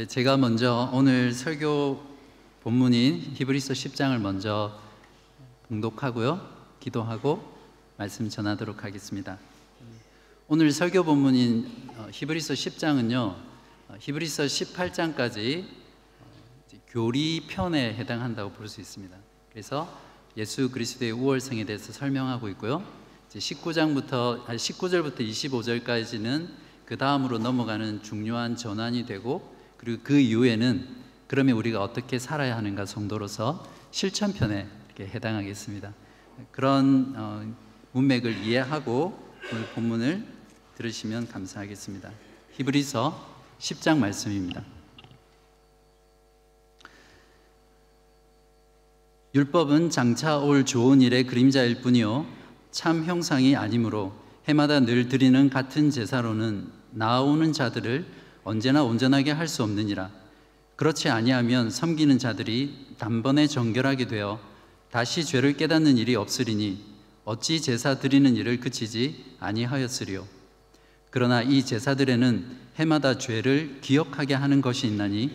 네, 제가 먼저 오늘 설교 본문인 히브리서 10장을 먼저 봉독하고요. 기도하고 말씀 전하도록 하겠습니다. 오늘 설교 본문인 어, 히브리서 10장은요. 어, 히브리서 18장까지 어, 교리 편에 해당한다고 볼 수 있습니다. 그래서 예수 그리스도의 우월성에 대해서 설명하고 있고요. 19장부터 19절부터 25절까지는 그 다음으로 넘어가는 중요한 전환이 되고 그리고 그 이후에는 그러면 우리가 어떻게 살아야 하는가 정도로서 실천편에 해당하겠습니다. 그런 어, 문맥을 이해하고 오늘 본문을 들으시면 감사하겠습니다. 히브리서 10장 말씀입니다. 율법은 장차 올 좋은 일의 그림자일 뿐이요 참 형상이 아니므로 해마다 늘 드리는 같은 제사로는 나아오는 자들을 언제나 온전하게 할 수 없느니라 그렇지 아니하면 섬기는 자들이 단번에 정결하게 되어 다시 죄를 깨닫는 일이 없으리니 어찌 제사 드리는 일을 그치지 아니하였으리요 그러나 이 제사들에는 해마다 죄를 기억하게 하는 것이 있나니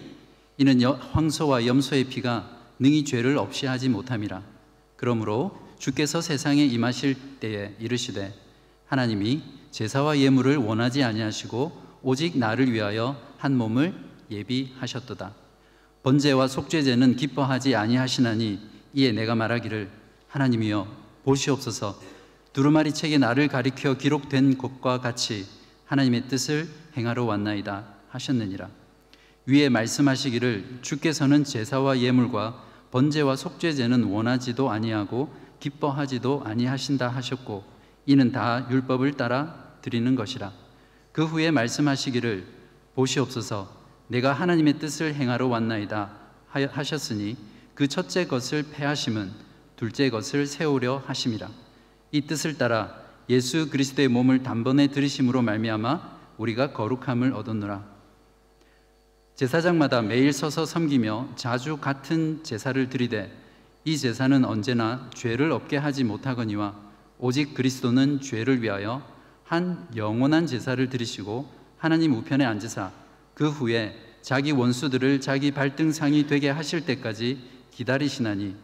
이는 황소와 염소의 피가 능히 죄를 없이 하지 못함이라. 그러므로 주께서 세상에 임하실 때에 이르시되 하나님이 제사와 예물을 원하지 아니하시고 오직 나를 위하여 한 몸을 예비하셨도다. 번제와 속죄제는 기뻐하지 아니하시나니 이에 내가 말하기를 하나님이여 보시옵소서 두루마리 책에 나를 가리켜 기록된 것과 같이 하나님의 뜻을 행하러 왔나이다 하셨느니라. 위에 말씀하시기를 주께서는 제사와 예물과 번제와 속죄제는 원하지도 아니하고 기뻐하지도 아니하신다 하셨고 이는 다 율법을 따라 드리는 것이라 그 후에 말씀하시기를 보시옵소서. 내가 하나님의 뜻을 행하러 왔나이다 하셨으니 그 첫째 것을 패하심은 둘째 것을 세우려 하심이라. 이 뜻을 따라 예수 그리스도의 몸을 단번에 들이심으로 말미암아 우리가 거룩함을 얻었노라. 제사장마다 매일 서서 섬기며 자주 같은 제사를 드리되 이 제사는 언제나 죄를 없게 하지 못하거니와 오직 그리스도는 죄를 위하여 한 영원한 제사를 드리시고 하나님 우편에 앉으사 그 후에 자기 원수들을 자기 발등상이 되게 하실 때까지 기다리시나니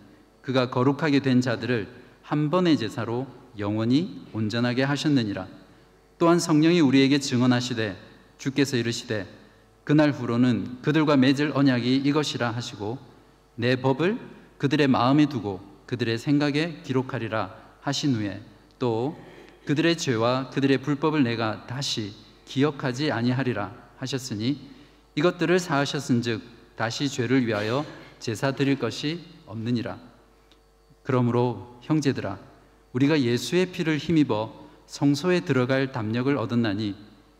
그가 거룩하게 된 자들을 한 번의 제사로 영원히 온전하게 하셨느니라. 또한 성령이 우리에게 증언하시되 주께서 이르시되 그날 후로는 그들과 맺을 언약이 이것이라 하시고 내 법을 그들의 마음에 두고 그들의 생각에 기록하리라 하신 후에 또 그들의 죄와 그들의 불법을 내가 다시 기억하지 아니하리라 하셨으니 이것들을 사하셨은즉 다시 죄를 위하여 제사 드릴 것이 없느니라. 그러므로 형제들아 우리가 예수의 피를 힘입어 성소에 들어갈 담력을 얻었나니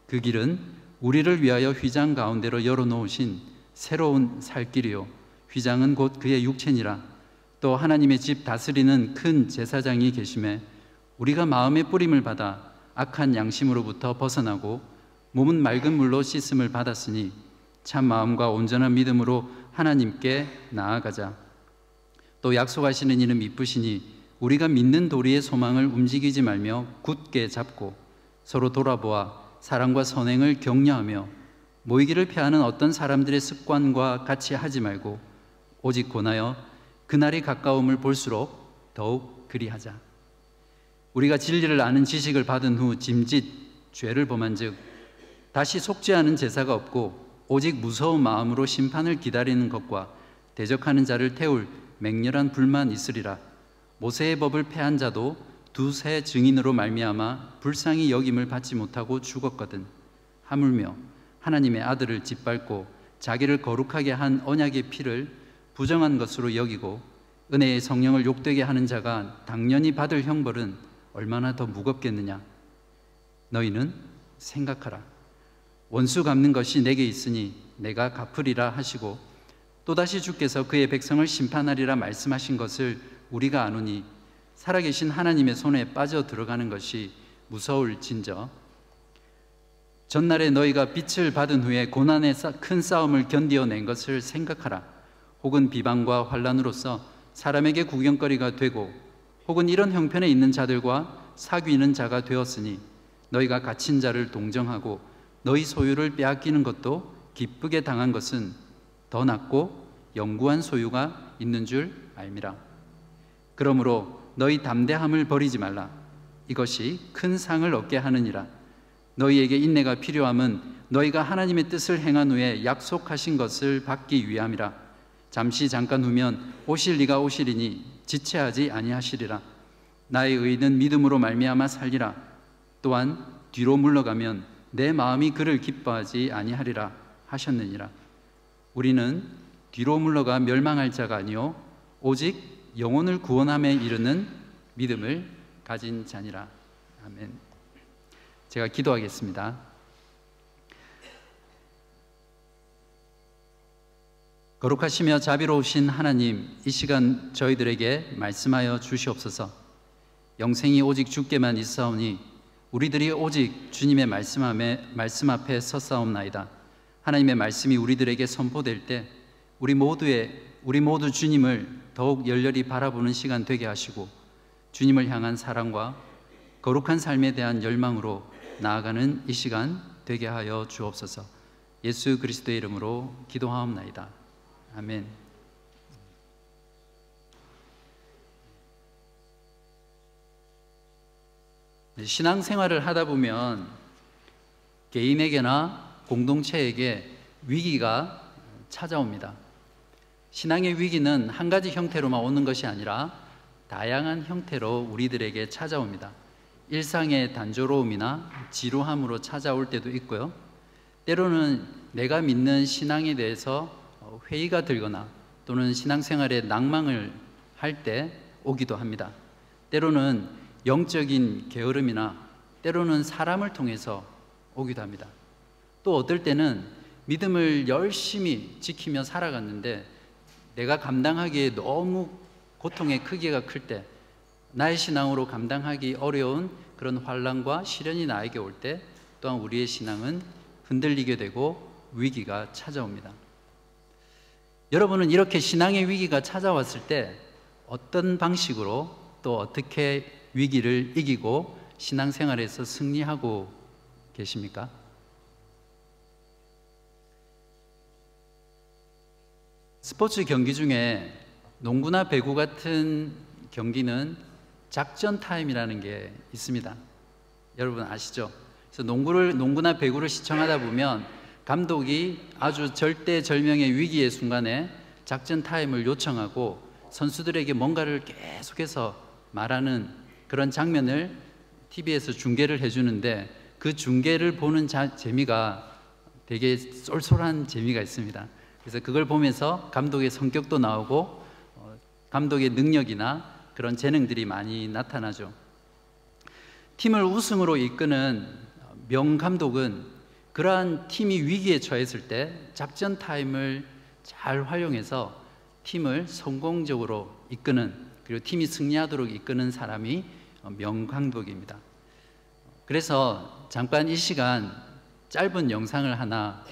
그 길은 우리를 위하여 휘장 가운데로 열어 놓으신 새로운 살 길이요. 휘장은 곧 그의 육체니라. 또 하나님의 집 다스리는 큰 제사장이 계심에 우리가 마음의 뿌림을 받아 악한 양심으로부터 벗어나고 몸은 맑은 물로 씻음을 받았으니 참 마음과 온전한 믿음으로 하나님께 나아가자 또 약속하시는 이는 이쁘시니 우리가 믿는 도리의 소망을 움직이지 말며 굳게 잡고 서로 돌아보아 사랑과 선행을 격려하며 모이기를 피하는 어떤 사람들의 습관과 같이 하지 말고 오직 권하여 그날이 가까움을 볼수록 더욱 그리하자. 우리가 진리를 아는 지식을 받은 후 짐짓 죄를 범한 즉 다시 속죄하는 제사가 없고 오직 무서운 마음으로 심판을 기다리는 것과 대적하는 자를 태울 맹렬한 불만 있으리라. 모세의 법을 패한 자도 두세 증인으로 말미암아 불쌍히 여김을 받지 못하고 죽었거든 하물며 하나님의 아들을 짓밟고 자기를 거룩하게 한 언약의 피를 부정한 것으로 여기고 은혜의 성령을 욕되게 하는 자가 당연히 받을 형벌은 얼마나 더 무겁겠느냐? 너희는 생각하라. 원수 갚는 것이 내게 있으니 내가 갚으리라 하시고 또다시 주께서 그의 백성을 심판하리라 말씀하신 것을 우리가 아노니 살아계신 하나님의 손에 빠져 들어가는 것이 무서울 진저. 전날에 너희가 빛을 받은 후에 고난의 큰 싸움을 견디어낸 것을 생각하라. 혹은 비방과 환란으로서 사람에게 구경거리가 되고 혹은 이런 형편에 있는 자들과 사귀는 자가 되었으니 너희가 갇힌 자를 동정하고 너희 소유를 빼앗기는 것도 기쁘게 당한 것은 더 낫고 영구한 소유가 있는 줄 알미라. 그러므로 너희 담대함을 버리지 말라. 이것이 큰 상을 얻게 하느니라. 너희에게 인내가 필요함은 너희가 하나님의 뜻을 행한 후에 약속하신 것을 받기 위함이라. 잠시 잠깐 후면 오실 리가 오시리니 지체하지 아니하시리라. 나의 의는 믿음으로 말미암아 살리라. 또한 뒤로 물러가면 내 마음이 그를 기뻐하지 아니하리라 하셨느니라. 우리는 뒤로 물러가 멸망할 자가 아니요 오직 영혼을 구원함에 이르는 믿음을 가진 자니라. 아멘. 제가 기도하겠습니다. 거룩하시며 자비로우신 하나님, 이 시간 저희들에게 말씀하여 주시옵소서. 영생이 오직 주께만 있사오니 우리들이 오직 주님의 말씀 앞에, 말씀 앞에 섰사옵나이다. 하나님의 말씀이 우리들에게 선포될 때 우리 모두의 우리 모두 주님을 더욱 열렬히 바라보는 시간 되게 하시고 주님을 향한 사랑과 거룩한 삶에 대한 열망으로 나아가는 이 시간 되게 하여 주옵소서. 예수 그리스도의 이름으로 기도하옵나이다. 아멘. 신앙생활을 하다 보면 개인에게나 공동체에게 위기가 찾아옵니다. 신앙의 위기는 한 가지 형태로만 오는 것이 아니라 다양한 형태로 우리들에게 찾아옵니다. 일상의 단조로움이나 지루함으로 찾아올 때도 있고요. 때로는 내가 믿는 신앙에 대해서 회의가 들거나 또는 신앙생활에 낭망을 할 때 오기도 합니다. 때로는 영적인 게으름이나 때로는 사람을 통해서 오기도 합니다. 또 어떨 때는 믿음을 열심히 지키며 살아갔는데 내가 감당하기에 너무 고통의 크기가 클 때 나의 신앙으로 감당하기 어려운 그런 환란과 시련이 나에게 올 때 또한 우리의 신앙은 흔들리게 되고 위기가 찾아옵니다. 여러분은 이렇게 신앙의 위기가 찾아왔을 때 어떤 방식으로 또 어떻게 위기를 이기고 신앙생활에서 승리하고 계십니까? 스포츠 경기 중에 농구나 배구 같은 경기는 작전 타임이라는 게 있습니다. 여러분 아시죠? 그래서 농구를 농구나 배구를 시청하다 보면 감독이 아주 절대절명의 위기의 순간에 작전 타임을 요청하고 선수들에게 뭔가를 계속해서 말하는 그런 장면을 TV에서 중계를 해주는데 그 중계를 보는 자, 재미가 되게 쏠쏠한 재미가 있습니다. 그래서 그걸 보면서 감독의 성격도 나오고 어, 감독의 능력이나 그런 재능들이 많이 나타나죠. 팀을 우승으로 이끄는 명 감독은 그러한 팀이 위기에 처했을 때 작전 타임을 잘 활용해서 팀을 성공적으로 이끄는 그리고 팀이 승리하도록 이끄는 사람이 명 감독입니다. 그래서 잠깐 이 시간 짧은 영상을 하나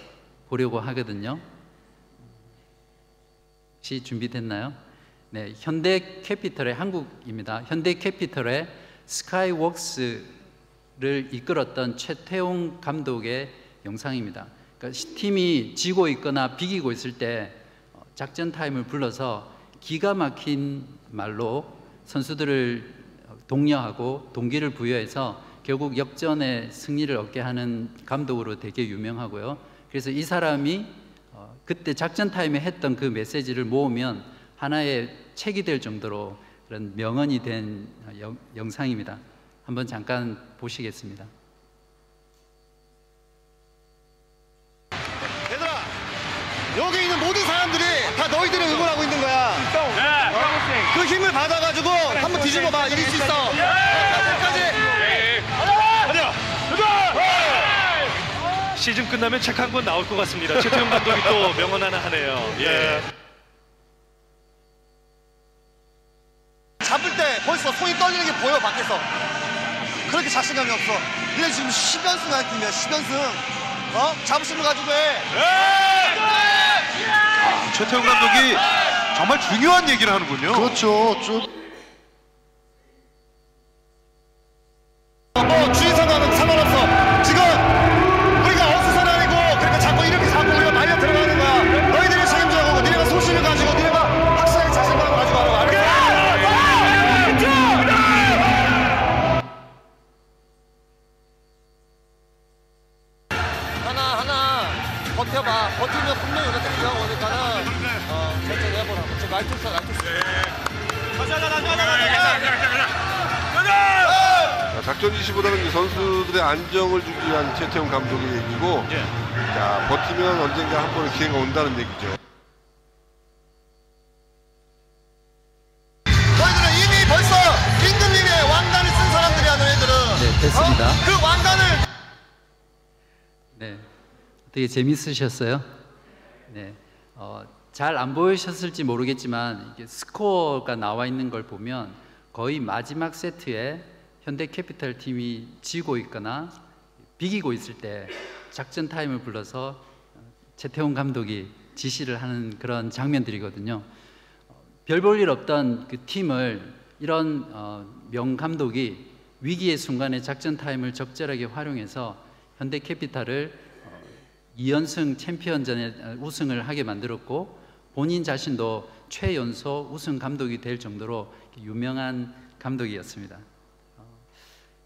보려고 하거든요. 혹시 준비됐나요? 네, 현대 캐피털의 한국입니다. 현대 캐피털의 스카이워커스를 이끌었던 최태웅 감독의 영상입니다. 그러니까 팀이 지고 있거나 비기고 있을 때 어, 작전 타임을 불러서 기가 막힌 말로 선수들을 독려하고 동기를 부여해서 결국 역전의 승리를 얻게 하는 감독으로 되게 유명하고요. 그래서 이 사람이 그때 작전 타임에 했던 그 메시지를 모으면 하나의 책이 될 정도로 그런 명언이 된 영, 상입니다 한번 잠깐 보시겠습니다. 얘들아, 여기 있는 모든 사람들이 다 너희들을 응원하고 있는 거야. 네. 어? 그 힘을 받아가지고 한번 뒤집어 봐. 이길 수 있어. 끝까지. 시즌 끝나면 책 한 권 나올 것 같습니다. 최태용 감독이 또 명언 하나 하네요. 예. 잡을 때 벌써 손이 떨리는 게 보여 밖에서. 그렇게 자신감이 없어. 근데 지금 10연승 할 팀이야. 10연승. 어? 자부심을 가지고 해. 아, 최태용 감독이 정말 중요한 얘기를 하는군요. 그렇죠. 쭉. 어떻게 재밌으셨어요? 네, 어, 잘 안 보이셨을지 모르겠지만 스코어가 나와 있는 걸 보면 거의 마지막 세트에 현대캐피탈 팀이 지고 있거나 비기고 있을 때 작전 타임을 불러서 최태웅 감독이 지시를 하는 그런 장면들이거든요. 별 볼 일 없던 그 팀을 이런 어, 명 감독이 위기의 순간에 작전 타임을 적절하게 활용해서 현대 캐피탈을 어, 2연승 챔피언전에 어, 우승을 하게 만들었고 본인 자신도 최연소 우승 감독이 될 정도로 유명한 감독이었습니다. 어,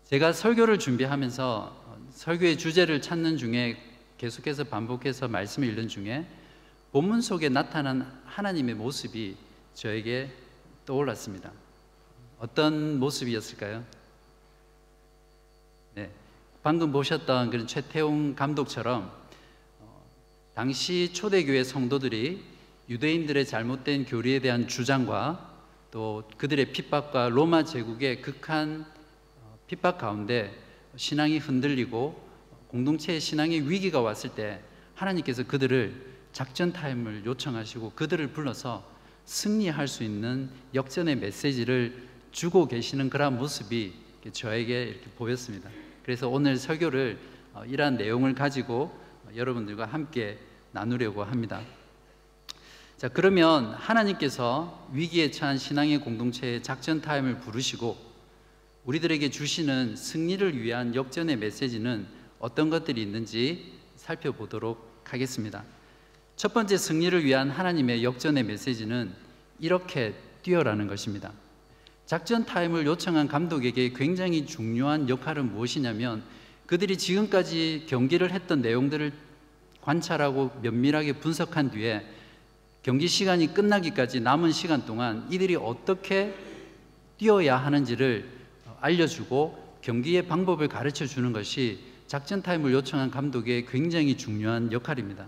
제가 설교를 준비하면서 어, 설교의 주제를 찾는 중에 계속해서 반복해서 말씀을 읽는 중에 본문 속에 나타난 하나님의 모습이 저에게 떠올랐습니다. 어떤 모습이었을까요? 네, 방금 보셨던 그런 최태웅 감독처럼 어, 당시 초대교회 성도들이 유대인들의 잘못된 교리에 대한 주장과 또 그들의 핍박과 로마 제국의 극한 어, 핍박 가운데 신앙이 흔들리고 공동체의 신앙의 위기가 왔을 때 하나님께서 그들을 작전 타임을 요청하시고 그들을 불러서 승리할 수 있는 역전의 메시지를 주고 계시는 그런 모습이 저에게 이렇게 보였습니다. 그래서 오늘 설교를 어, 이러한 내용을 가지고 어, 여러분들과 함께 나누려고 합니다. 자, 그러면 하나님께서 위기에 처한 신앙의 공동체의 작전 타임을 부르시고 우리들에게 주시는 승리를 위한 역전의 메시지는 어떤 것들이 있는지 살펴보도록 하겠습니다. 첫 번째 승리를 위한 하나님의 역전의 메시지는 이렇게 뛰어라는 것입니다. 작전 타임을 요청한 감독에게 굉장히 중요한 역할은 무엇이냐면 그들이 지금까지 경기를 했던 내용들을 관찰하고 면밀하게 분석한 뒤에 경기 시간이 끝나기까지 남은 시간 동안 이들이 어떻게 뛰어야 하는지를 알려주고 경기의 방법을 가르쳐 주는 것이 작전 타임을 요청한 감독의 굉장히 중요한 역할입니다.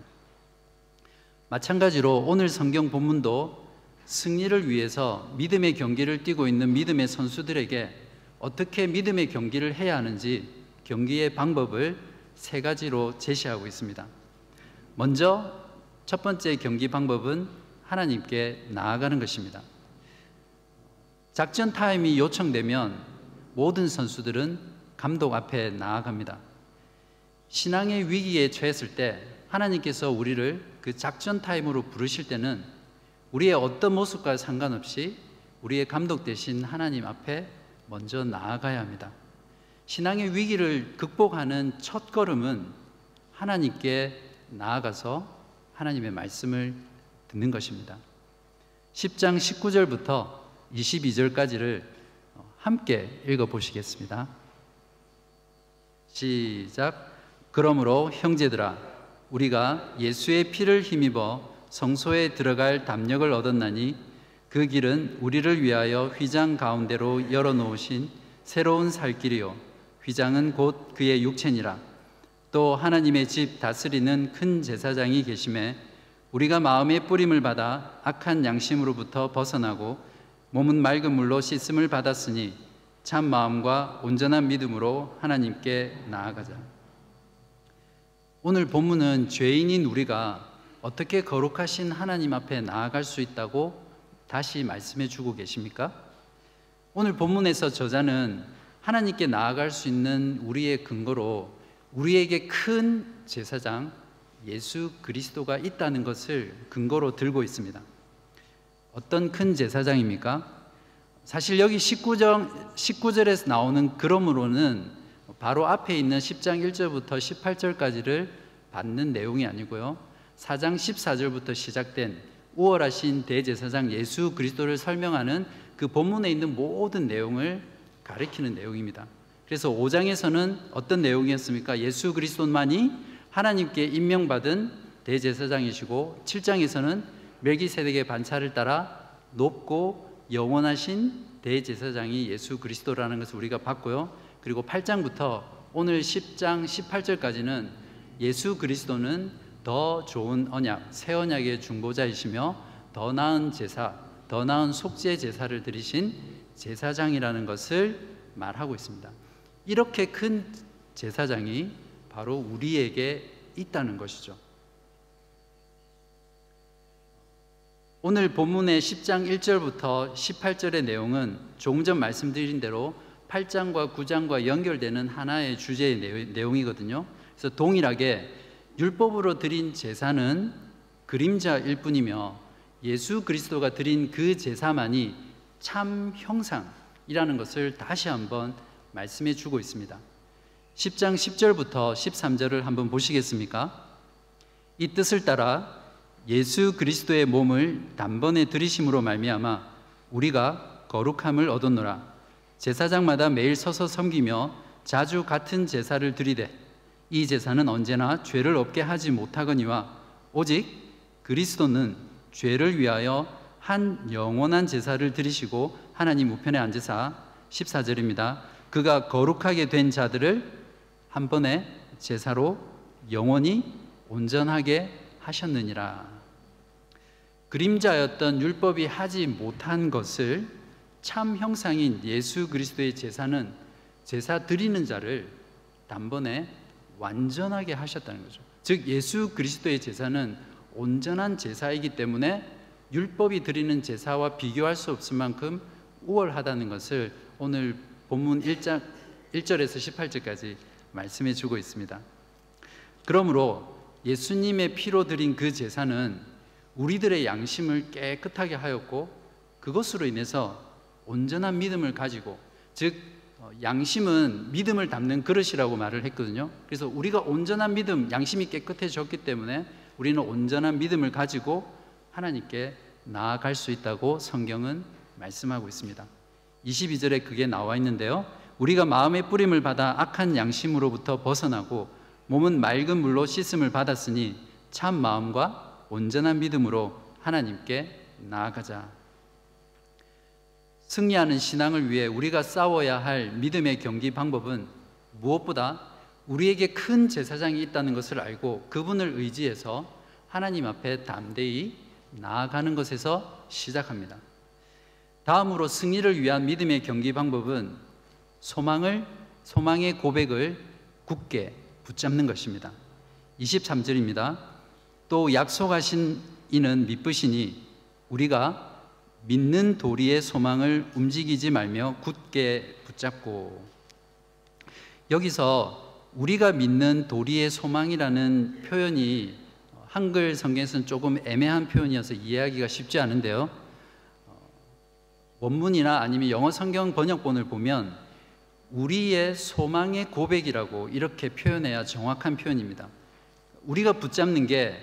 마찬가지로 오늘 성경 본문도 승리를 위해서 믿음의 경기를 뛰고 있는 믿음의 선수들에게 어떻게 믿음의 경기를 해야 하는지 경기의 방법을 세 가지로 제시하고 있습니다. 먼저 첫 번째 경기 방법은 하나님께 나아가는 것입니다. 작전 타임이 요청되면 모든 선수들은 감독 앞에 나아갑니다. 신앙의 위기에 처했을 때 하나님께서 우리를 그 작전 타임으로 부르실 때는 우리의 어떤 모습과 상관없이 우리의 감독 대신 하나님 앞에 먼저 나아가야 합니다. 신앙의 위기를 극복하는 첫 걸음은 하나님께 나아가서 하나님의 말씀을 듣는 것입니다. 10장 19절부터 22절까지를 함께 읽어 보시겠습니다. 시작. 그러므로 형제들아 우리가 예수의 피를 힘입어 성소에 들어갈 담력을 얻었나니 그 길은 우리를 위하여 휘장 가운데로 열어 놓으신 새로운 살 길이요 휘장은 곧 그의 육체니라 또 하나님의 집 다스리는 큰 제사장이 계심에 우리가 마음의 뿌림을 받아 악한 양심으로부터 벗어나고 몸은 맑은 물로 씻음을 받았으니 참 마음과 온전한 믿음으로 하나님께 나아가자. 오늘 본문은 죄인인 우리가 어떻게 거룩하신 하나님 앞에 나아갈 수 있다고 다시 말씀해 주고 계십니까? 오늘 본문에서 저자는 하나님께 나아갈 수 있는 우리의 근거로 우리에게 큰 제사장 예수 그리스도가 있다는 것을 근거로 들고 있습니다. 어떤 큰 제사장입니까? 사실 여기 19절, 19절에서 나오는 그러므로는 바로 앞에 있는 10장 1절부터 18절까지를 받는 내용이 아니고요. 4장 14절부터 시작된 우월하신 대제사장 예수 그리스도를 설명하는 그 본문에 있는 모든 내용을 가리키는 내용입니다. 그래서 5장에서는 어떤 내용이었습니까? 예수 그리스도만이 하나님께 임명받은 대제사장이시고 7장에서는 멜기세덱의 반차를 따라 높고 영원하신 대제사장이 예수 그리스도라는 것을 우리가 봤고요. 그리고 8장부터 오늘 10장 18절까지는 예수 그리스도는 더 좋은 언약, 새 언약의 중보자이시며 더 나은 제사, 더 나은 속죄 제사를 드리신 제사장이라는 것을 말하고 있습니다. 이렇게 큰 제사장이 바로 우리에게 있다는 것이죠. 오늘 본문의 10장 1절부터 18절의 내용은 조금 전 말씀드린 대로 8장과 9장과 연결되는 하나의 주제의 내용이거든요. 그래서 동일하게 율법으로 드린 제사는 그림자일 뿐이며 예수 그리스도가 드린 그 제사만이 참 형상이라는 것을 다시 한번 말씀해 주고 있습니다. 10장 10절부터 13절을 한번 보시겠습니까? 이 뜻을 따라 예수 그리스도의 몸을 단번에 들이심으로 말미암아 우리가 거룩함을 얻었노라. 제사장마다 매일 서서 섬기며 자주 같은 제사를 드리되 이 제사는 언제나 죄를 없게 하지 못하거니와 오직 그리스도는 죄를 위하여 한 영원한 제사를 드리시고 하나님 우편에 앉으사 14절입니다. 그가 거룩하게 된 자들을 한 번에 제사로 영원히 온전하게 하셨느니라. 그림자였던 율법이 하지 못한 것을 참 형상인 예수 그리스도의 제사는 제사 드리는 자를 단번에 완전하게 하셨다는 거죠. 즉 예수 그리스도의 제사는 온전한 제사이기 때문에 율법이 드리는 제사와 비교할 수 없을 만큼 우월하다는 것을 오늘 본문 1장 1절에서 18절까지 말씀해 주고 있습니다. 그러므로 예수님의 피로 드린 그 제사는 우리들의 양심을 깨끗하게 하였고 그것으로 인해서 온전한 믿음을 가지고 즉 어, 양심은 믿음을 담는 그릇이라고 말을 했거든요. 그래서 우리가 온전한 믿음, 양심이 깨끗해졌기 때문에 우리는 온전한 믿음을 가지고 하나님께 나아갈 수 있다고 성경은 말씀하고 있습니다. 22절에 그게 나와 있는데요. 우리가 마음의 뿌림을 받아 악한 양심으로부터 벗어나고 몸은 맑은 물로 씻음을 받았으니 참 마음과 온전한 믿음으로 하나님께 나아가자. 승리하는 신앙을 위해 우리가 싸워야 할 믿음의 경기 방법은 무엇보다 우리에게 큰 제사장이 있다는 것을 알고 그분을 의지해서 하나님 앞에 담대히 나아가는 것에서 시작합니다. 다음으로 승리를 위한 믿음의 경기 방법은 소망을 소망의 고백을 굳게 붙잡는 것입니다. 23절입니다. 또 약속하신 이는 믿으시니 우리가 믿는 도리의 소망을 움직이지 말며 굳게 붙잡고 여기서 우리가 믿는 도리의 소망이라는 표현이 한글 성경에서는 조금 애매한 표현이어서 이해하기가 쉽지 않은데요. 원문이나 아니면 영어 성경 번역본을 보면 우리의 소망의 고백이라고 이렇게 표현해야 정확한 표현입니다. 우리가 붙잡는 게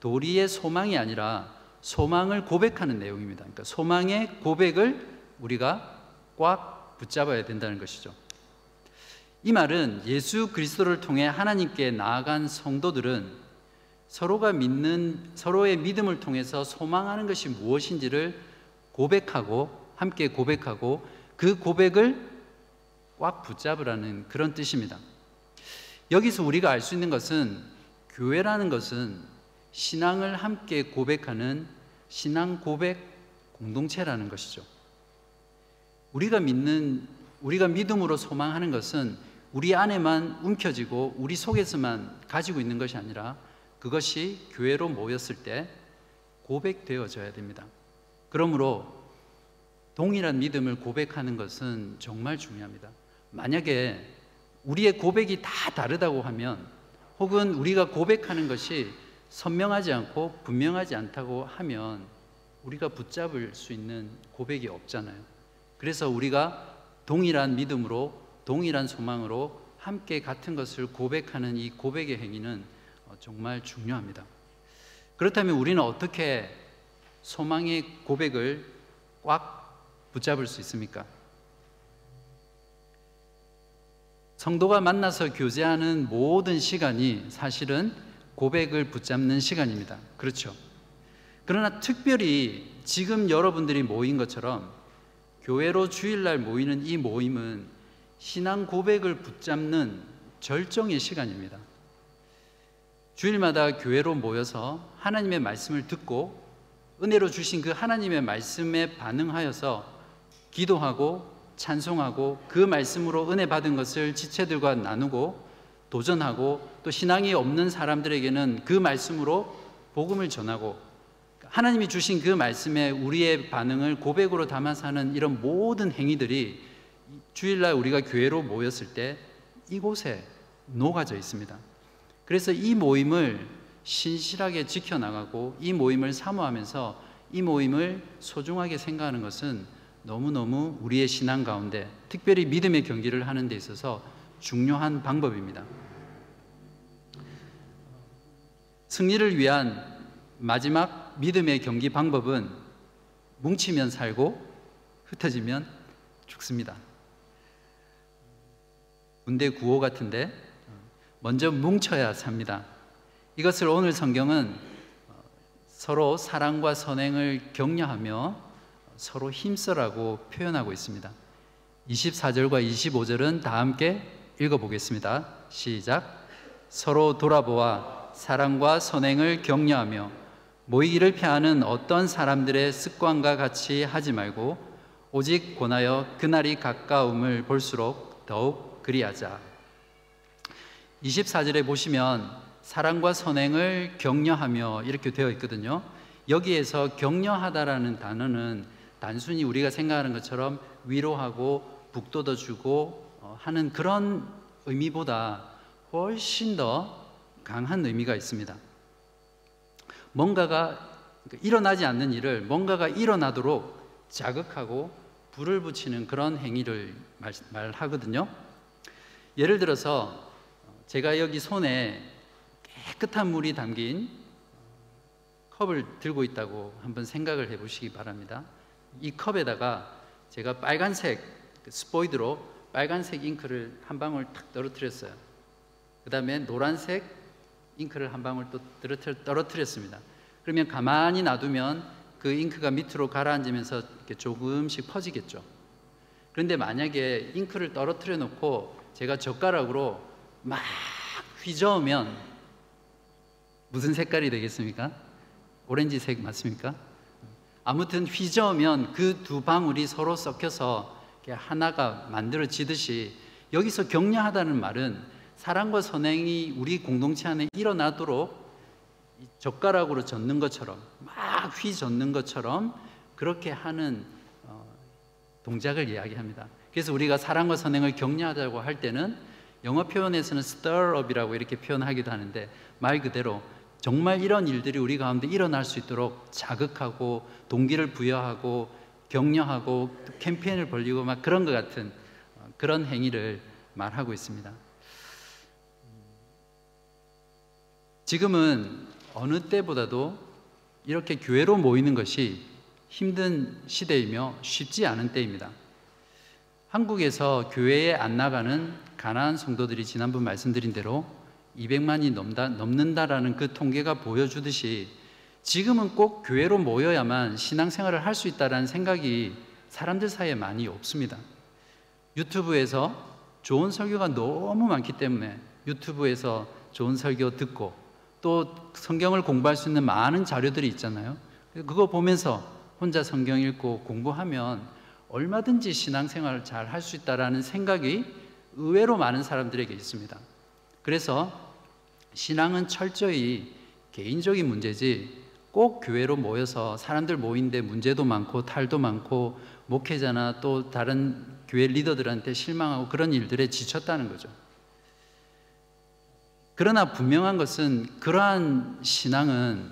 도리의 소망이 아니라 소망을 고백하는 내용입니다. 그러니까 소망의 고백을 우리가 꽉 붙잡아야 된다는 것이죠. 이 말은 예수 그리스도를 통해 하나님께 나아간 성도들은 서로가 믿는 서로의 믿음을 통해서 소망하는 것이 무엇인지를 고백하고 함께 고백하고 그 고백을 꽉 붙잡으라는 그런 뜻입니다. 여기서 우리가 알 수 있는 것은 교회라는 것은 신앙을 함께 고백하는 신앙 고백 공동체라는 것이죠. 우리가 믿는 우리가 믿음으로 소망하는 것은 우리 안에만 움켜쥐고 우리 속에서만 가지고 있는 것이 아니라 그것이 교회로 모였을 때 고백되어져야 됩니다. 그러므로 동일한 믿음을 고백하는 것은 정말 중요합니다. 만약에 우리의 고백이 다 다르다고 하면 혹은 우리가 고백하는 것이 선명하지 않고 분명하지 않다고 하면 우리가 붙잡을 수 있는 고백이 없잖아요. 그래서 우리가 동일한 믿음으로 동일한 소망으로 함께 같은 것을 고백하는 이 고백의 행위는 정말 중요합니다. 그렇다면 우리는 어떻게 소망의 고백을 꽉 붙잡을 수 있습니까? 성도가 만나서 교제하는 모든 시간이 사실은 고백을 붙잡는 시간입니다. 그렇죠. 그러나 특별히 지금 여러분들이 모인 것처럼 교회로 주일날 모이는 이 모임은 신앙 고백을 붙잡는 절정의 시간입니다. 주일마다 교회로 모여서 하나님의 말씀을 듣고 은혜로 주신 그 하나님의 말씀에 반응하여서 기도하고 찬송하고 그 말씀으로 은혜 받은 것을 지체들과 나누고 도전하고 또 신앙이 없는 사람들에게는 그 말씀으로 복음을 전하고 하나님이 주신 그 말씀에 우리의 반응을 고백으로 담아서 하는 이런 모든 행위들이 주일날 우리가 교회로 모였을 때 이곳에 녹아져 있습니다. 그래서 이 모임을 신실하게 지켜나가고 이 모임을 사모하면서 이 모임을 소중하게 생각하는 것은 너무너무 우리의 신앙 가운데 특별히 믿음의 경기를 하는 데 있어서 중요한 방법입니다. 승리를 위한 마지막 믿음의 경기 방법은 뭉치면 살고 흩어지면 죽습니다. 군대 구호 같은데 먼저 뭉쳐야 삽니다. 이것을 오늘 성경은 서로 사랑과 선행을 격려하며 서로 힘써라고 표현하고 있습니다. 24절과 25절은 다 함께 읽어보겠습니다. 시작. 서로 돌아보아 사랑과 선행을 격려하며 모이기를 피하는 어떤 사람들의 습관과 같이 하지 말고 오직 권하여 그날이 가까움을 볼수록 더욱 그리하자. 24절에 보시면 사랑과 선행을 격려하며 이렇게 되어 있거든요. 여기에서 격려하다라는 단어는 단순히 우리가 생각하는 것처럼 위로하고 북돋아 주고 어, 하는 그런 의미보다 훨씬 더 강한 의미가 있습니다. 뭔가가 일어나지 않는 일을 뭔가가 일어나도록 자극하고 불을 붙이는 그런 행위를 말, 하거든요 예를 들어서 제가 여기 손에 깨끗한 물이 담긴 컵을 들고 있다고 한번 생각을 해 보시기 바랍니다. 이 컵에다가 제가 빨간색 그 스포이드로 빨간색 잉크를 한 방울 탁 떨어뜨렸어요. 그 다음에 노란색 잉크를 한 방울 또 떨어뜨렸습니다. 그러면 가만히 놔두면 그 잉크가 밑으로 가라앉으면서 조금씩 퍼지겠죠. 그런데 만약에 잉크를 떨어뜨려 놓고 제가 젓가락으로 막 휘저으면 무슨 색깔이 되겠습니까? 오렌지색 맞습니까? 아무튼 휘저으면 그 두 방울이 서로 섞여서 하나가 만들어지듯이 여기서 격려하다는 말은 사랑과 선행이 우리 공동체 안에 일어나도록 젓가락으로 젓는 것처럼 막 휘젓는 것처럼 그렇게 하는 어, 동작을 이야기합니다. 그래서 우리가 사랑과 선행을 격려하자고 할 때는 영어 표현에서는 stir up이라고 이렇게 표현하기도 하는데 말 그대로 정말 이런 일들이 우리 가운데 일어날 수 있도록 자극하고 동기를 부여하고 격려하고 캠페인을 벌리고 막 그런 것 같은 어, 그런 행위를 말하고 있습니다. 지금은 어느 때보다도 이렇게 교회로 모이는 것이 힘든 시대이며 쉽지 않은 때입니다. 한국에서 교회에 안 나가는 가난한 성도들이 지난번 말씀드린 대로 200만이 넘다, 넘는다라는 그 통계가 보여주듯이 지금은 꼭 교회로 모여야만 신앙생활을 할 수 있다라는 생각이 사람들 사이에 많이 없습니다. 유튜브에서 좋은 설교가 너무 많기 때문에 유튜브에서 좋은 설교 듣고 또 성경을 공부할 수 있는 많은 자료들이 있잖아요. 그거 보면서 혼자 성경 읽고 공부하면 얼마든지 신앙생활을 잘 할 수 있다라는 생각이 의외로 많은 사람들에게 있습니다. 그래서 신앙은 철저히 개인적인 문제지 꼭 교회로 모여서 사람들 모인데 문제도 많고 탈도 많고 목회자나 또 다른 교회 리더들한테 실망하고 그런 일들에 지쳤다는 거죠. 그러나 분명한 것은 그러한 신앙은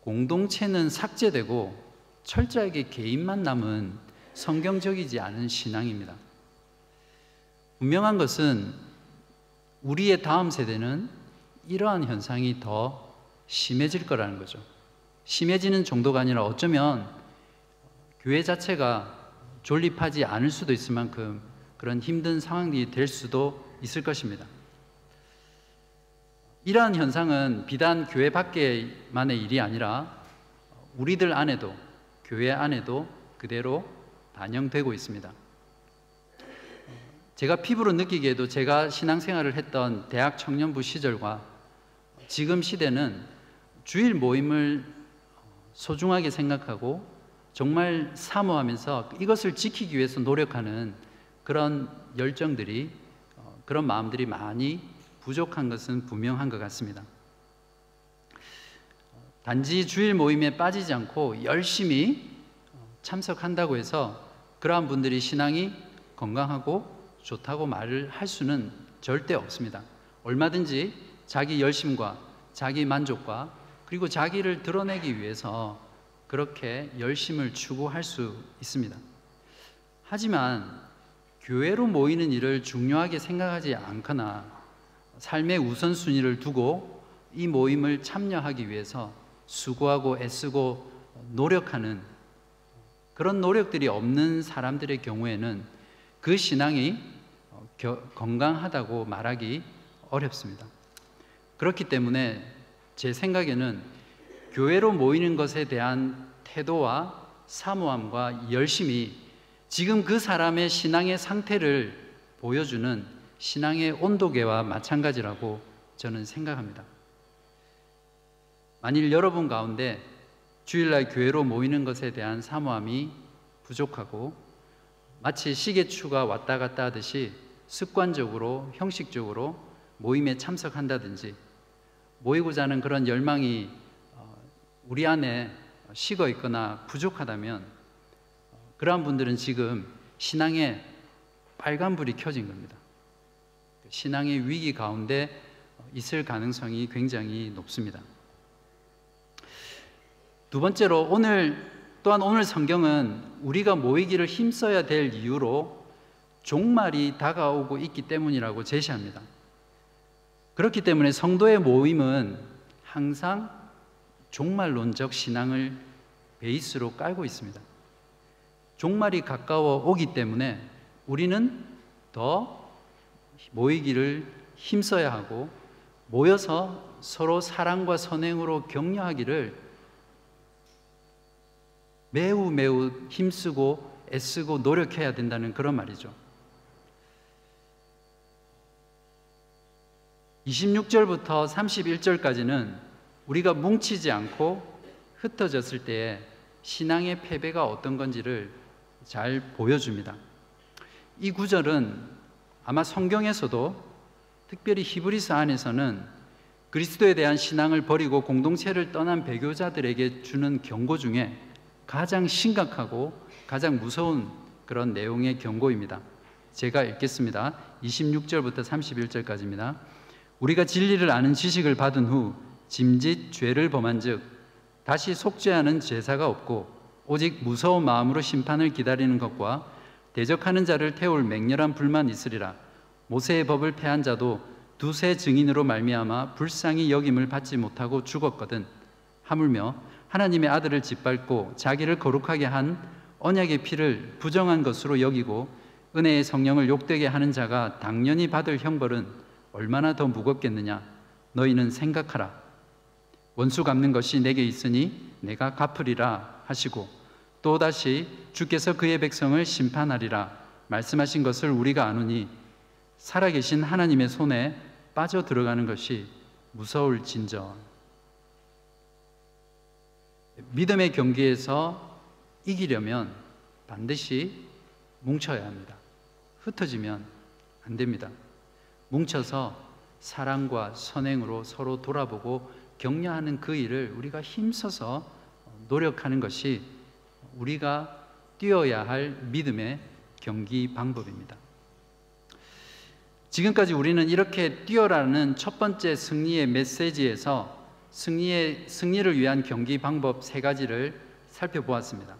공동체는 삭제되고 철저하게 개인만 남은 성경적이지 않은 신앙입니다. 분명한 것은 우리의 다음 세대는 이러한 현상이 더 심해질 거라는 거죠. 심해지는 정도가 아니라 어쩌면 교회 자체가 존립하지 않을 수도 있을 만큼 그런 힘든 상황이 될 수도 있을 것입니다. 이러한 현상은 비단 교회 밖에만의 일이 아니라 우리들 안에도 교회 안에도 그대로 반영되고 있습니다. 제가 피부로 느끼기에도 제가 신앙생활을 했던 대학 청년부 시절과 지금 시대는 주일 모임을 소중하게 생각하고 정말 사모하면서 이것을 지키기 위해서 노력하는 그런 열정들이 어, 그런 마음들이 많이 부족한 것은 분명한 것 같습니다. 단지 주일 모임에 빠지지 않고 열심히 참석한다고 해서 그러한 분들이 신앙이 건강하고 좋다고 말을 할 수는 절대 없습니다. 얼마든지 자기 열심과 자기 만족과 그리고 자기를 드러내기 위해서 그렇게 열심을 추구할 수 있습니다. 하지만 교회로 모이는 일을 중요하게 생각하지 않거나 삶의 우선순위를 두고 이 모임을 참여하기 위해서 수고하고 애쓰고 노력하는 그런 노력들이 없는 사람들의 경우에는 그 신앙이 건강하다고 말하기 어렵습니다. 그렇기 때문에 제 생각에는 교회로 모이는 것에 대한 태도와 사모함과 열심이 지금 그 사람의 신앙의 상태를 보여주는 신앙의 온도계와 마찬가지라고 저는 생각합니다. 만일 여러분 가운데 주일날 교회로 모이는 것에 대한 사모함이 부족하고 마치 시계추가 왔다 갔다 하듯이 습관적으로 형식적으로 모임에 참석한다든지 모이고자 하는 그런 열망이 어, 우리 안에 식어 있거나 부족하다면 그러한 분들은 지금 신앙에 빨간불이 켜진 겁니다. 신앙의 위기 가운데 있을 가능성이 굉장히 높습니다. 두 번째로 오늘 또한 오늘 성경은 우리가 모이기를 힘써야 될 이유로 종말이 다가오고 있기 때문이라고 제시합니다. 그렇기 때문에 성도의 모임은 항상 종말론적 신앙을 베이스로 깔고 있습니다. 종말이 가까워 오기 때문에 우리는 더 모이기를 힘써야 하고 모여서 서로 사랑과 선행으로 격려하기를 매우 매우 힘쓰고 애쓰고 노력해야 된다는 그런 말이죠. 26절부터 31절까지는 우리가 뭉치지 않고 흩어졌을 때에 신앙의 패배가 어떤 건지를 잘 보여줍니다. 이 구절은 아마 성경에서도 특별히 히브리서 안에서는 그리스도에 대한 신앙을 버리고 공동체를 떠난 배교자들에게 주는 경고 중에 가장 심각하고 가장 무서운 그런 내용의 경고입니다. 제가 읽겠습니다. 26절부터 31절까지입니다. 우리가 진리를 아는 지식을 받은 후 짐짓 죄를 범한즉 다시 속죄하는 제사가 없고 오직 무서운 마음으로 심판을 기다리는 것과 대적하는 자를 태울 맹렬한 불만 있으리라. 모세의 법을 폐한 자도 두세 증인으로 말미암아 불쌍히 여김을 받지 못하고 죽었거든. 하물며 하나님의 아들을 짓밟고 자기를 거룩하게 한 언약의 피를 부정한 것으로 여기고 은혜의 성령을 욕되게 하는 자가 당연히 받을 형벌은 얼마나 더 무겁겠느냐? 너희는 생각하라. 원수 갚는 것이 내게 있으니 내가 갚으리라 하시고 또다시 주께서 그의 백성을 심판하리라 말씀하신 것을 우리가 아노니 살아계신 하나님의 손에 빠져 들어가는 것이 무서울 진저 믿음의 경기에서 이기려면 반드시 뭉쳐야 합니다. 흩어지면 안 됩니다. 뭉쳐서 사랑과 선행으로 서로 돌아보고 격려하는 그 일을 우리가 힘써서 노력하는 것이 우리가 뛰어야 할 믿음의 경기 방법입니다. 지금까지 우리는 이렇게 뛰어라는 첫 번째 승리의 메시지에서 승리의, 승리를 위한 경기 방법 세 가지를 살펴보았습니다.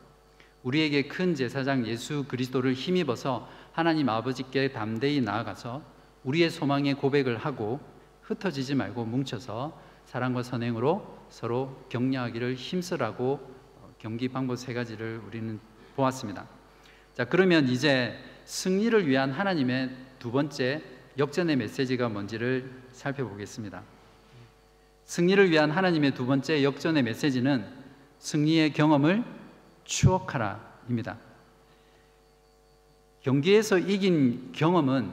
우리에게 큰 제사장 예수 그리스도를 힘입어서 하나님 아버지께 담대히 나아가서 우리의 소망의 고백을 하고 흩어지지 말고 뭉쳐서 사랑과 선행으로 서로 격려하기를 힘쓰라고 경기 방법 세 가지를 우리는 보았습니다. 자, 그러면 이제 승리를 위한 하나님의 두 번째 역전의 메시지가 뭔지를 살펴보겠습니다. 승리를 위한 하나님의 두 번째 역전의 메시지는 승리의 경험을 추억하라입니다. 경기에서 이긴 경험은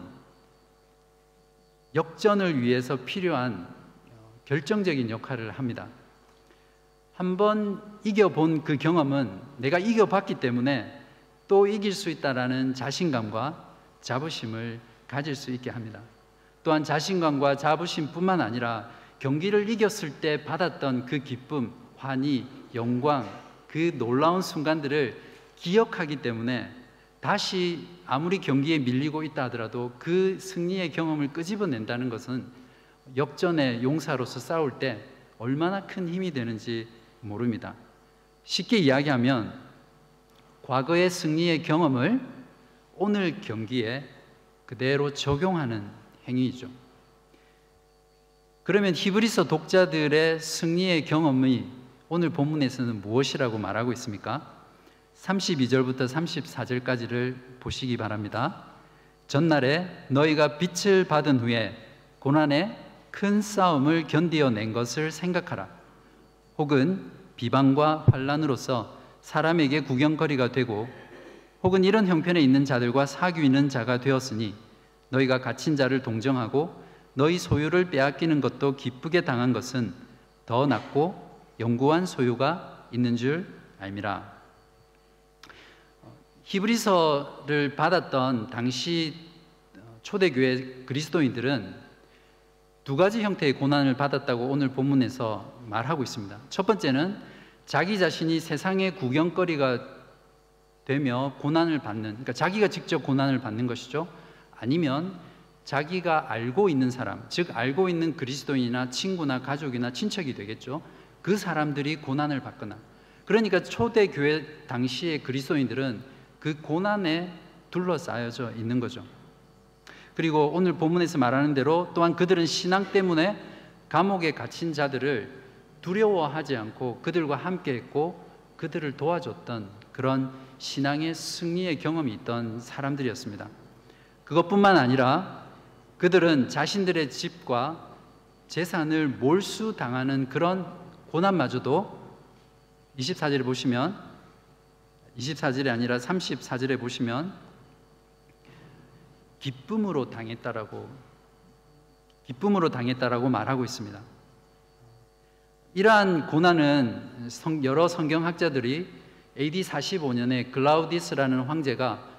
역전을 위해서 필요한 결정적인 역할을 합니다. 한번 이겨본 그 경험은 내가 이겨봤기 때문에 또 이길 수 있다라는 자신감과 자부심을 가질 수 있게 합니다. 또한 자신감과 자부심뿐만 아니라 경기를 이겼을 때 받았던 그 기쁨, 환희, 영광, 그 놀라운 순간들을 기억하기 때문에 다시 아무리 경기에 밀리고 있다 하더라도 그 승리의 경험을 끄집어낸다는 것은 역전의 용사로서 싸울 때 얼마나 큰 힘이 되는지 모릅니다. 쉽게 이야기하면 과거의 승리의 경험을 오늘 경기에 그대로 적용하는 행위이죠. 그러면 히브리서 독자들의 승리의 경험이 오늘 본문에서는 무엇이라고 말하고 있습니까? 32절부터 34절까지를 보시기 바랍니다. 전날에 너희가 빛을 받은 후에 고난의 큰 싸움을 견디어낸 것을 생각하라. 혹은 비방과 환란으로서 사람에게 구경거리가 되고 혹은 이런 형편에 있는 자들과 사귀는 자가 되었으니 너희가 갇힌 자를 동정하고 너희 소유를 빼앗기는 것도 기쁘게 당한 것은 더 낫고 영구한 소유가 있는 줄 알미라. 히브리서를 받았던 당시 초대교회 그리스도인들은 두 가지 형태의 고난을 받았다고 오늘 본문에서 말하고 있습니다. 첫 번째는 자기 자신이 세상의 구경거리가 되며 고난을 받는, 그러니까 자기가 직접 고난을 받는 것이죠. 아니면 자기가 알고 있는 사람, 즉 알고 있는 그리스도인이나 친구나 가족이나 친척이 되겠죠. 그 사람들이 고난을 받거나. 그러니까 초대 교회 당시의 그리스도인들은 그 고난에 둘러싸여져 있는 거죠. 그리고 오늘 본문에서 말하는 대로 또한 그들은 신앙 때문에 감옥에 갇힌 자들을 두려워하지 않고 그들과 함께 했고 그들을 도와줬던 그런 신앙의 승리의 경험이 있던 사람들이었습니다. 그것뿐만 아니라 그들은 자신들의 집과 재산을 몰수당하는 그런 고난마저도 24절에 보시면 24절이 아니라 34절에 보시면 기쁨으로 당했다라고 기쁨으로 당했다라고 말하고 있습니다. 이러한 고난은 여러 성경학자들이 AD 45년에 글라우디스라는 황제가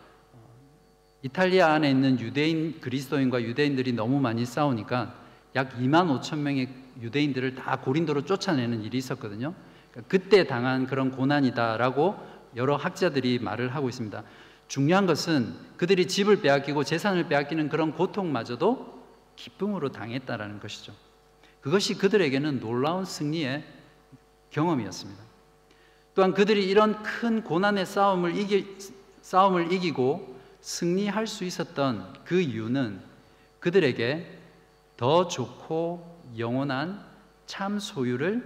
이탈리아 안에 있는 유대인 그리스도인과 유대인들이 너무 많이 싸우니까 약 2만 5천 명의 유대인들을 다 고린도로 쫓아내는 일이 있었거든요. 그러니까 그때 당한 그런 고난이다라고 여러 학자들이 말을 하고 있습니다. 중요한 것은 그들이 집을 빼앗기고 재산을 빼앗기는 그런 고통마저도 기쁨으로 당했다라는 것이죠. 그것이 그들에게는 놀라운 승리의 경험이었습니다. 또한 그들이 이런 큰 고난의 싸움을 이기, 싸움을 이기고 승리할 수 있었던 그 이유는 그들에게 더 좋고 영원한 참 소유를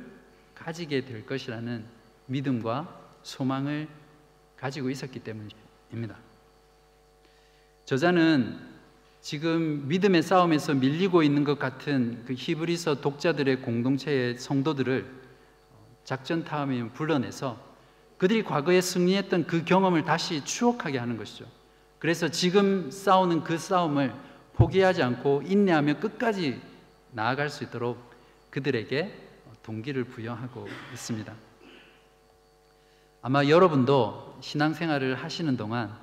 가지게 될 것이라는 믿음과 소망을 가지고 있었기 때문입니다. 저자는 지금 믿음의 싸움에서 밀리고 있는 것 같은 그 히브리서 독자들의 공동체의 성도들을 작전 타임에 불러내서 그들이 과거에 승리했던 그 경험을 다시 추억하게 하는 것이죠. 그래서 지금 싸우는 그 싸움을 포기하지 않고 인내하며 끝까지 나아갈 수 있도록 그들에게 동기를 부여하고 있습니다. 아마 여러분도 신앙생활을 하시는 동안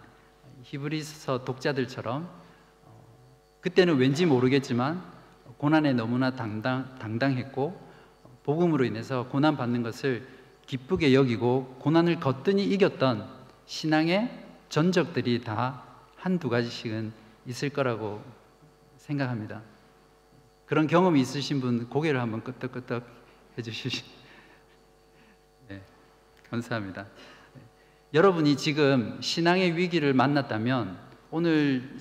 히브리서 독자들처럼 어, 그때는 왠지 모르겠지만 고난에 너무나 당당, 당당했고 복음으로 인해서 고난 받는 것을 기쁘게 여기고 고난을 거뜬히 이겼던 신앙의 전적들이 다 한두 가지씩은 있을 거라고 생각합니다. 그런 경험이 있으신 분 고개를 한번 끄덕끄덕 해주시죠. 감사합니다. 여러분이 지금 신앙의 위기를 만났다면 오늘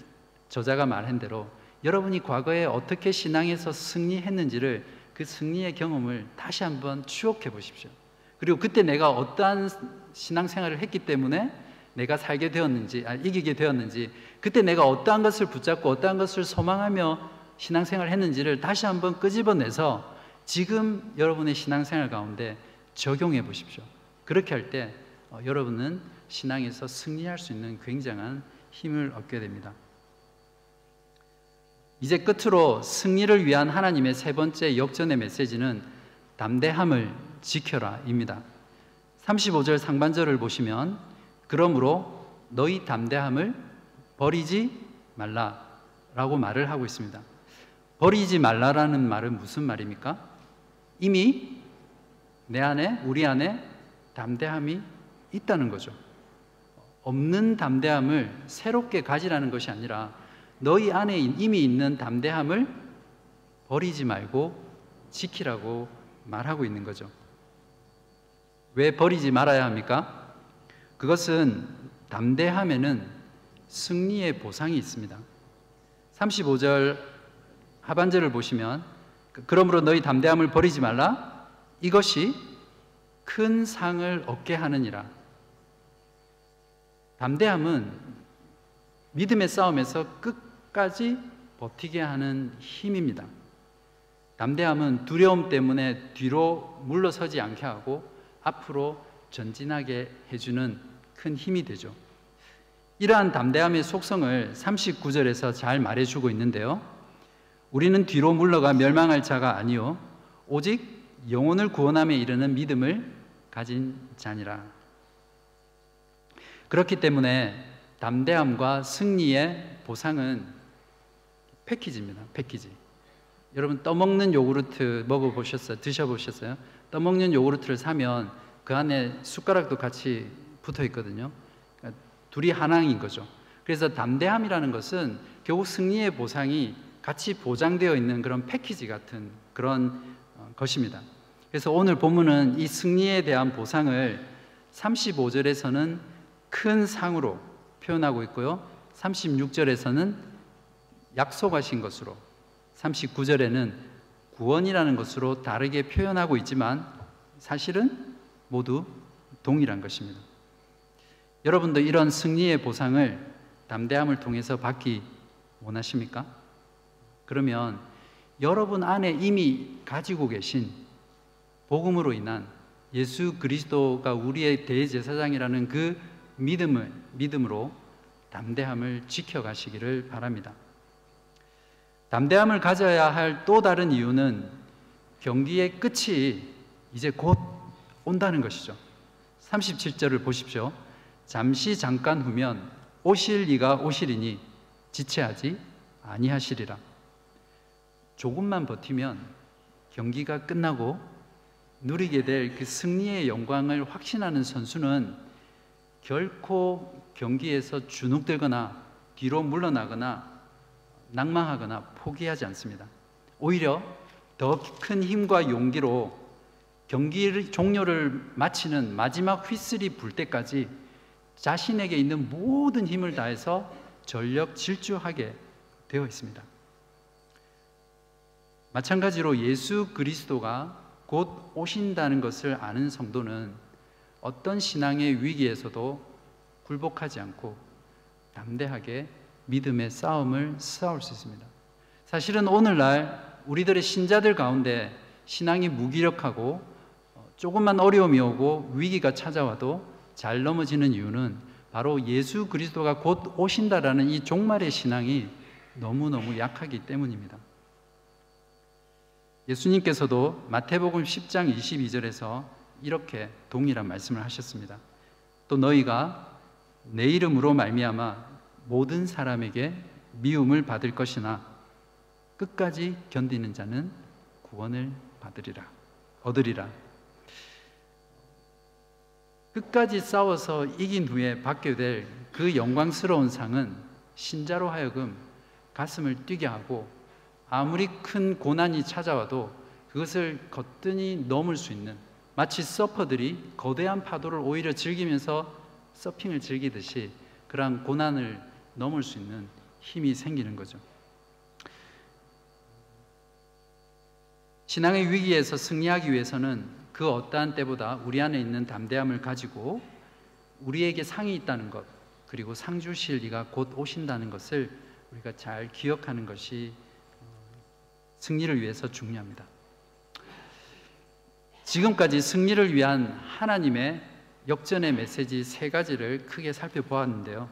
저자가 말한 대로 여러분이 과거에 어떻게 신앙에서 승리했는지를 그 승리의 경험을 다시 한번 추억해 보십시오. 그리고 그때 내가 어떠한 신앙생활을 했기 때문에 내가 살게 되었는지, 아, 이기게 되었는지, 그때 내가 어떠한 것을 붙잡고 어떠한 것을 소망하며 신앙생활을 했는지를 다시 한번 끄집어내서 지금 여러분의 신앙생활 가운데 적용해 보십시오. 그렇게 할때 어, 여러분은 신앙에서 승리할 수 있는 굉장한 힘을 얻게 됩니다. 이제 끝으로 승리를 위한 하나님의 세 번째 역전의 메시지는 담대함을 지켜라입니다. 35절 상반절을 보시면 그러므로 너희 담대함을 버리지 말라라고 말을 하고 있습니다. 버리지 말라라는 말은 무슨 말입니까? 이미 내 안에 우리 안에 담대함이 있다는 거죠. 없는 담대함을 새롭게 가지라는 것이 아니라 너희 안에 이미 있는 담대함을 버리지 말고 지키라고 말하고 있는 거죠. 왜 버리지 말아야 합니까? 그것은 담대함에는 승리의 보상이 있습니다. 35절 하반절을 보시면 그러므로 너희 담대함을 버리지 말라 이것이 큰 상을 얻게 하느니라. 담대함은 믿음의 싸움에서 끝까지 버티게 하는 힘입니다. 담대함은 두려움 때문에 뒤로 물러서지 않게 하고 앞으로 전진하게 해주는 큰 힘이 되죠. 이러한 담대함의 속성을 39절에서 잘 말해주고 있는데요. 우리는 뒤로 물러가 멸망할 자가 아니요 오직 영혼을 구원함에 이르는 믿음을 가진 자니라. 그렇기 때문에 담대함과 승리의 보상은 패키지입니다. 패키지. 여러분 떠먹는 요구르트 먹어보셨어요? 드셔보셨어요? 떠먹는 요구르트를 사면 그 안에 숟가락도 같이 붙어 있거든요. 그러니까 둘이 하나인 거죠. 그래서 담대함이라는 것은 결국 승리의 보상이 같이 보장되어 있는 그런 패키지 같은 그런 어, 것입니다. 그래서 오늘 본문은 이 승리에 대한 보상을 35절에서는 큰 상으로 표현하고 있고요. 36절에서는 약속하신 것으로 39절에는 구원이라는 것으로 다르게 표현하고 있지만 사실은 모두 동일한 것입니다. 여러분도 이런 승리의 보상을 담대함을 통해서 받기 원하십니까? 그러면 여러분 안에 이미 가지고 계신 복음으로 인한 예수 그리스도가 우리의 대제사장이라는 그 믿음을 믿음으로 담대함을 지켜가시기를 바랍니다. 담대함을 가져야 할 또 다른 이유는 경기의 끝이 이제 곧 온다는 것이죠. 37절을 보십시오. 잠시 잠깐 후면 오실 이가 오시리니 지체하지 아니하시리라. 조금만 버티면 경기가 끝나고 누리게 될 그 승리의 영광을 확신하는 선수는 결코 경기에서 주눅들거나 뒤로 물러나거나 낭망하거나 포기하지 않습니다. 오히려 더 큰 힘과 용기로 경기 종료를 마치는 마지막 휘슬이 불 때까지 자신에게 있는 모든 힘을 다해서 전력 질주하게 되어 있습니다. 마찬가지로 예수 그리스도가 곧 오신다는 것을 아는 성도는 어떤 신앙의 위기에서도 굴복하지 않고 담대하게 믿음의 싸움을 싸울 수 있습니다. 사실은 오늘날 우리들의 신자들 가운데 신앙이 무기력하고 어, 조금만 어려움이 오고 위기가 찾아와도 잘 넘어지는 이유는 바로 예수 그리스도가 곧 오신다라는 이 종말의 신앙이 너무너무 약하기 때문입니다. 예수님께서도 마태복음 10장 22절에서 이렇게 동일한 말씀을 하셨습니다. 또 너희가 내 이름으로 말미암아 모든 사람에게 미움을 받을 것이나 끝까지 견디는 자는 구원을 받으리라 얻으리라. 끝까지 싸워서 이긴 후에 받게 될 그 영광스러운 상은 신자로 하여금 가슴을 뛰게 하고 아무리 큰 고난이 찾아와도 그것을 거뜬히 넘을 수 있는 마치 서퍼들이 거대한 파도를 오히려 즐기면서 서핑을 즐기듯이 그러한 고난을 넘을 수 있는 힘이 생기는 거죠. 신앙의 위기에서 승리하기 위해서는 그 어떠한 때보다 우리 안에 있는 담대함을 가지고 우리에게 상이 있다는 것 그리고 상 주실 이가 곧 오신다는 것을 우리가 잘 기억하는 것이 어, 승리를 위해서 중요합니다. 지금까지 승리를 위한 하나님의 역전의 메시지 세 가지를 크게 살펴보았는데요.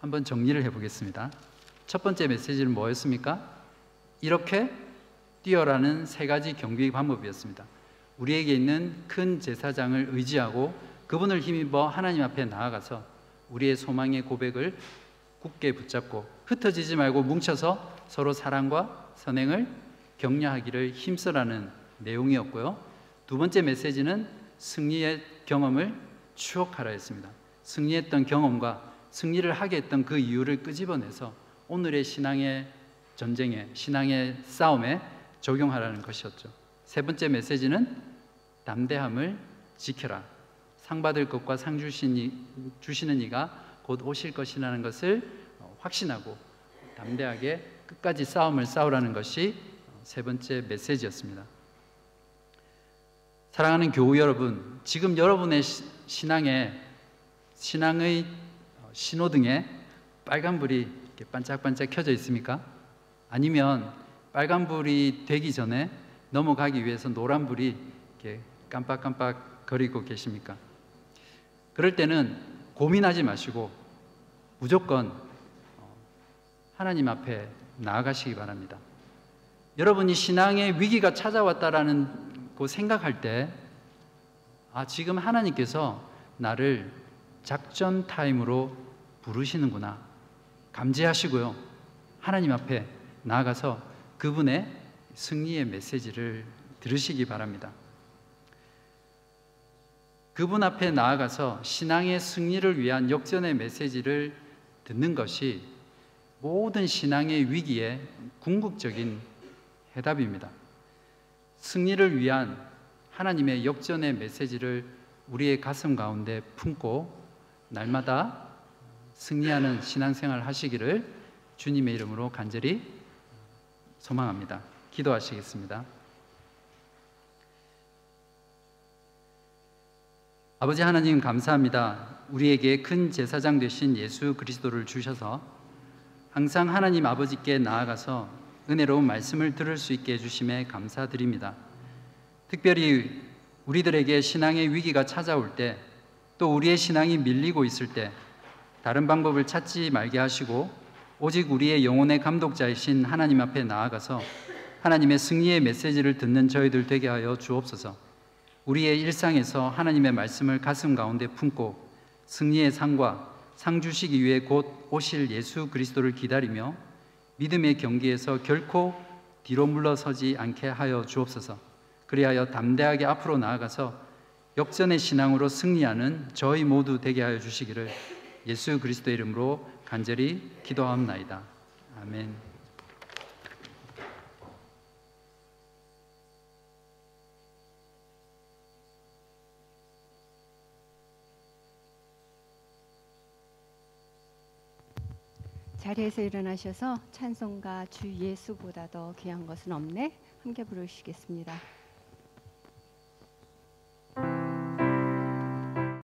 한번 정리를 해보겠습니다. 첫 번째 메시지는 뭐였습니까? 이렇게 뛰어라는 세 가지 경기 방법이었습니다. 우리에게 있는 큰 제사장을 의지하고 그분을 힘입어 하나님 앞에 나아가서 우리의 소망의 고백을 굳게 붙잡고 흩어지지 말고 뭉쳐서 서로 사랑과 선행을 격려하기를 힘써라는 내용이었고요. 두 번째 메시지는 승리의 경험을 추억하라 했습니다. 승리했던 경험과 승리를 하게 했던 그 이유를 끄집어내서 오늘의 신앙의 전쟁에 신앙의 싸움에 적용하라는 것이었죠. 세 번째 메시지는 담대함을 지켜라. 상 받을 것과 상 이, 주시는 이가 곧 오실 것이라는 것을 어, 확신하고 담대하게 끝까지 싸움을 싸우라는 것이 어, 세 번째 메시지였습니다. 사랑하는 교우 여러분, 지금 여러분의 시- 신앙에 신앙의 어, 신호등에 빨간 불이 이렇게 반짝반짝 켜져 있습니까? 아니면 빨간 불이 되기 전에 넘어가기 위해서 노란 불이 이렇게 깜빡깜빡 거리고 계십니까? 그럴 때는 고민하지 마시고 무조건 어, 하나님 앞에 나아가시기 바랍니다. 여러분이 신앙의 위기가 찾아왔다라는 그 생각할 때, 아, 지금 하나님께서 나를 작전 타임으로 부르시는구나. 감지하시고요. 하나님 앞에 나아가서 그분의 승리의 메시지를 들으시기 바랍니다. 그분 앞에 나아가서 신앙의 승리를 위한 역전의 메시지를 듣는 것이 모든 신앙의 위기에 궁극적인 해답입니다. 승리를 위한 하나님의 역전의 메시지를 우리의 가슴 가운데 품고 날마다 승리하는 신앙생활 하시기를 주님의 이름으로 간절히 소망합니다. 기도하시겠습니다. 아버지 하나님 감사합니다. 우리에게 큰 제사장 되신 예수 그리스도를 주셔서 항상 하나님 아버지께 나아가서 은혜로운 말씀을 들을 수 있게 해주심에 감사드립니다. 특별히 우리들에게 신앙의 위기가 찾아올 때 또 우리의 신앙이 밀리고 있을 때 다른 방법을 찾지 말게 하시고 오직 우리의 영혼의 감독자이신 하나님 앞에 나아가서 하나님의 승리의 메시지를 듣는 저희들 되게 하여 주옵소서. 우리의 일상에서 하나님의 말씀을 가슴 가운데 품고 승리의 상과 상 주시기 위해 곧 오실 예수 그리스도를 기다리며 믿음의 경기에서 결코 뒤로 물러서지 않게 하여 주옵소서. 그리하여 담대하게 앞으로 나아가서 역전의 신앙으로 승리하는 저희 모두 되게 하여 주시기를 예수 그리스도 이름으로 간절히 기도하옵나이다. 아멘. 자리에서 일어나셔서 찬송가 주 예수보다 더 귀한 것은 없네 함께 부르시겠습니다.